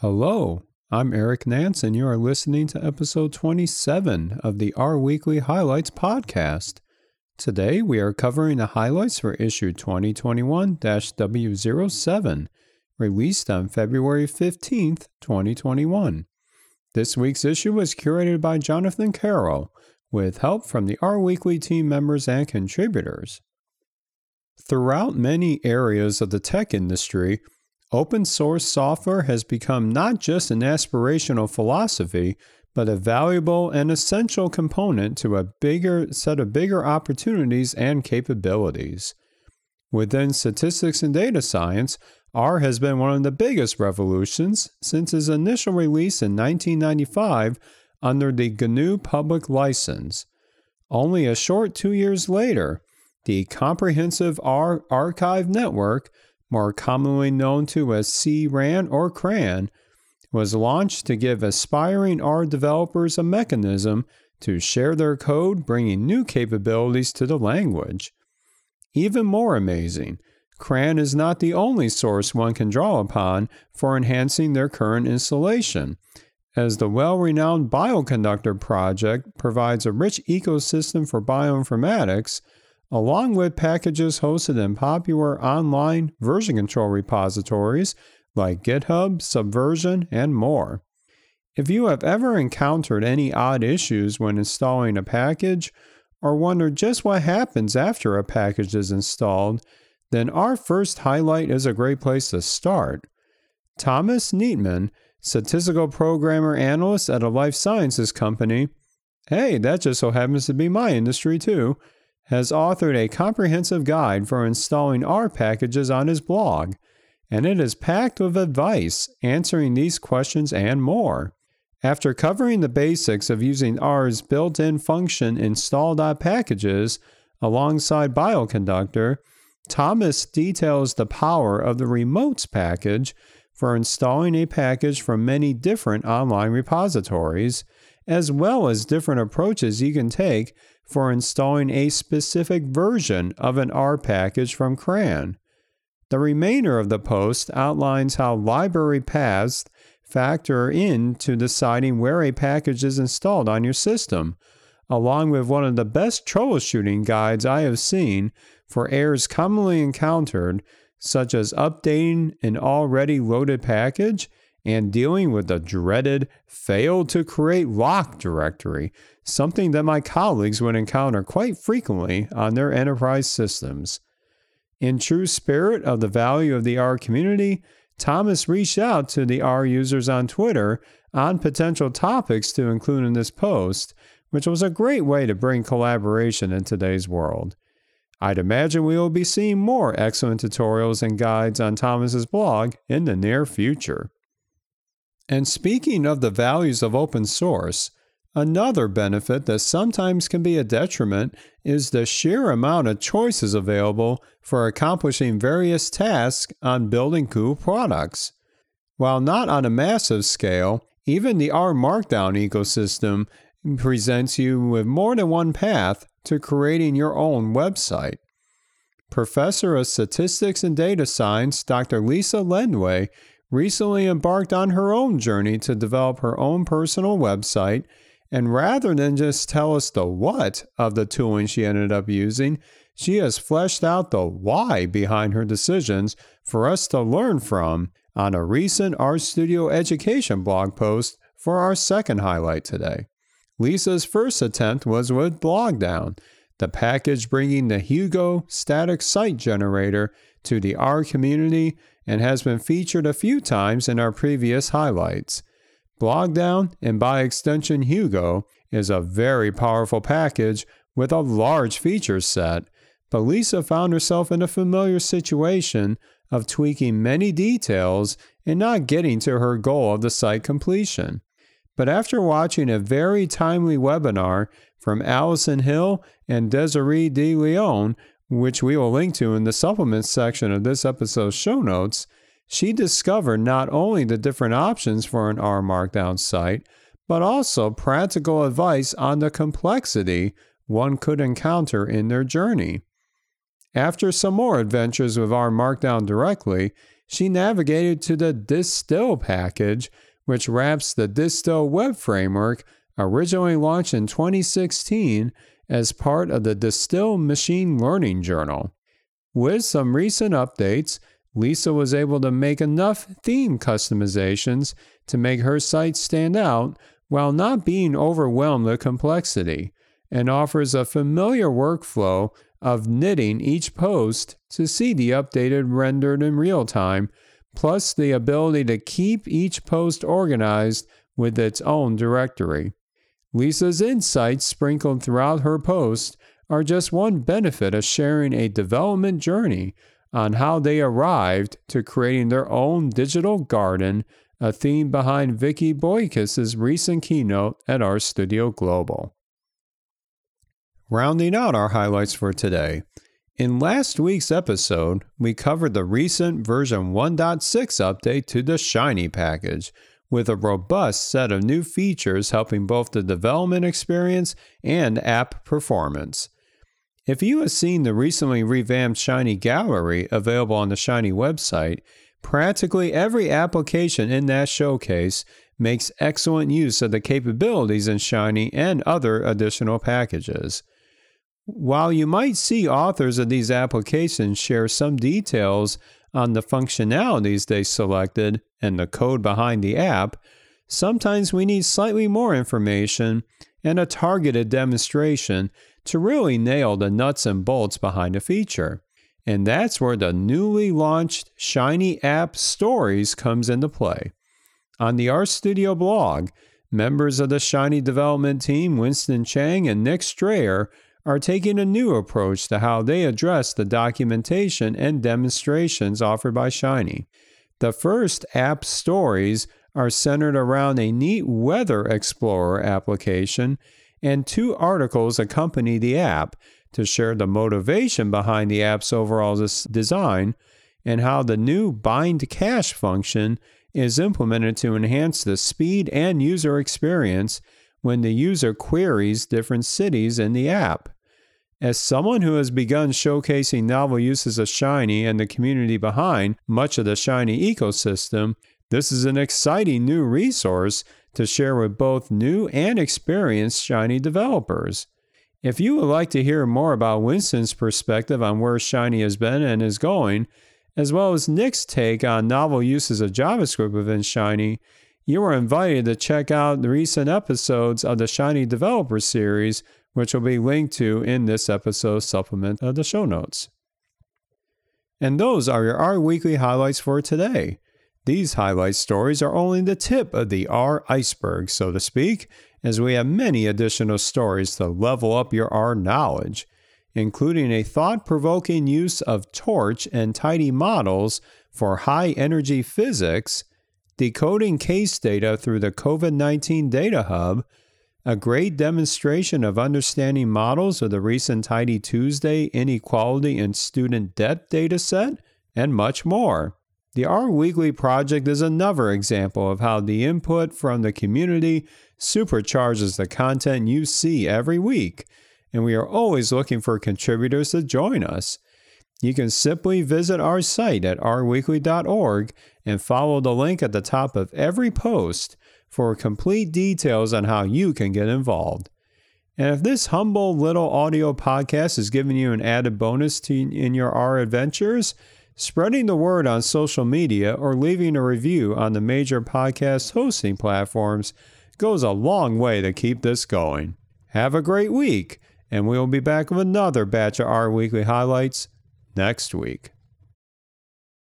Hello, I'm Eric Nance, and you are listening to episode 27 of the R Weekly Highlights podcast. Today, we are covering the highlights for issue 2021 W07, released on February 15th, 2021. This week's issue was curated by Jonathan Carroll, with help from the R Weekly team members and contributors. Throughout many areas of the tech industry, Open source software has become not just an aspirational philosophy, but a valuable and essential component to a bigger set of bigger opportunities and capabilities. Within statistics and data science, R has been one of the biggest revolutions since its initial release in 1995 under the GNU public license. Only a short two years later, the Comprehensive R Archive Network more commonly known to as CRAN or CRAN, was launched to give aspiring R developers a mechanism to share their code, bringing new capabilities to the language. Even more amazing, CRAN is not the only source one can draw upon for enhancing their current installation, as the well renowned Bioconductor project provides a rich ecosystem for bioinformatics along with packages hosted in popular online version control repositories like GitHub, Subversion, and more. If you have ever encountered any odd issues when installing a package, or wonder just what happens after a package is installed, then our first highlight is a great place to start. Thomas Neitmann, statistical programmer analyst at a life sciences company, hey, that just so happens to be my industry too, has authored a comprehensive guide for installing R packages on his blog, and it is packed with advice answering these questions and more. After covering the basics of using R's built in function install.packages alongside Bioconductor, Thomas details the power of the remotes package for installing a package from many different online repositories, as well as different approaches you can take for installing a specific version of an R package from CRAN. The remainder of the post outlines how library paths factor into deciding where a package is installed on your system, along with one of the best troubleshooting guides I have seen for errors commonly encountered, such as updating an already loaded package and dealing with the dreaded failed to create lock directory, something that my colleagues would encounter quite frequently on their enterprise systems. In true spirit of the value of the R community, Thomas reached out to the R users on Twitter on potential topics to include in this post, which was a great way to bring collaboration in today's world. I'd imagine we will be seeing more excellent tutorials and guides on Thomas's blog in the near future. And speaking of the values of open source, another benefit that sometimes can be a detriment is the sheer amount of choices available for accomplishing various tasks on building cool products. While not on a massive scale, even the R Markdown ecosystem presents you with more than one path to creating your own website. Professor of Statistics and Data Science Dr. Lisa Lendway recently embarked on her own journey to develop her own personal website. And rather than just tell us the what of the tooling she ended up using, she has fleshed out the why behind her decisions for us to learn from on a recent RStudio Education blog post for our second highlight today. Lisa's first attempt was with Blogdown, the package bringing the Hugo static site generator to the R community and has been featured a few times in our previous highlights. Blogdown, and by extension Hugo, is a very powerful package with a large feature set, but Lisa found herself in a familiar situation of tweaking many details and not getting to her goal of the site completion. But after watching a very timely webinar from Alison Hill and Desiree De Leon which we will link to in the supplements section of this episode's show notes, she discovered not only the different options for an R Markdown site, but also practical advice on the complexity one could encounter in their journey. After some more adventures with R Markdown directly, she navigated to the Distill package, which wraps the Distill web framework originally launched in 2016 as part of the Distill Machine Learning Journal. With some recent updates, Lisa was able to make enough theme customizations to make her site stand out while not being overwhelmed with complexity, and offers a familiar workflow of knitting each post to see the updated rendered in real time, plus the ability to keep each post organized with its own directory. Lisa's insights sprinkled throughout her post are just one benefit of sharing a development journey on how they arrived to creating their own digital garden, a theme behind Vicki Boykis's recent keynote at RStudio Global. Rounding out our highlights for today. In last week's episode, we covered the recent version 1.6 update to the Shiny package, with a robust set of new features helping both the development experience and app performance. If you have seen the recently revamped Shiny Gallery available on the Shiny website, practically every application in that showcase makes excellent use of the capabilities in Shiny and other additional packages. While you might see authors of these applications share some details on the functionalities they selected and the code behind the app, sometimes we need slightly more information and a targeted demonstration to really nail the nuts and bolts behind a feature. And that's where the newly launched Shiny App Stories comes into play. On the RStudio blog, members of the Shiny development team, Winston Chang and Nick Strayer, are taking a new approach to how they address the documentation and demonstrations offered by Shiny. The first app stories are centered around a neat Weather Explorer application, and two articles accompany the app to share the motivation behind the app's overall design and how the new bind cache function is implemented to enhance the speed and user experience when the user queries different cities in the app. As someone who has begun showcasing novel uses of Shiny and the community behind much of the Shiny ecosystem, this is an exciting new resource to share with both new and experienced Shiny developers. If you would like to hear more about Winston's perspective on where Shiny has been and is going, as well as Nick's take on novel uses of JavaScript within Shiny, you are invited to check out the recent episodes of the Shiny Developer Series, which will be linked to in this episode's supplement of the show notes. And those are your R Weekly highlights for today. These highlight stories are only the tip of the R iceberg, so to speak, as we have many additional stories to level up your R knowledge, including a thought provoking use of torch and tidy models for high energy physics decoding case data through the COVID 19 Data Hub, a great demonstration of understanding models of the recent Tidy Tuesday inequality and student debt dataset, and much more. The R Weekly project is another example of how the input from the community supercharges the content you see every week, and we are always looking for contributors to join us. You can simply visit our site at rweekly.org and follow the link at the top of every post for complete details on how you can get involved. And if this humble little audio podcast is giving you an added bonus to, in your R adventures, spreading the word on social media or leaving a review on the major podcast hosting platforms goes a long way to keep this going. Have a great week, and we will be back with another batch of R Weekly highlights next week.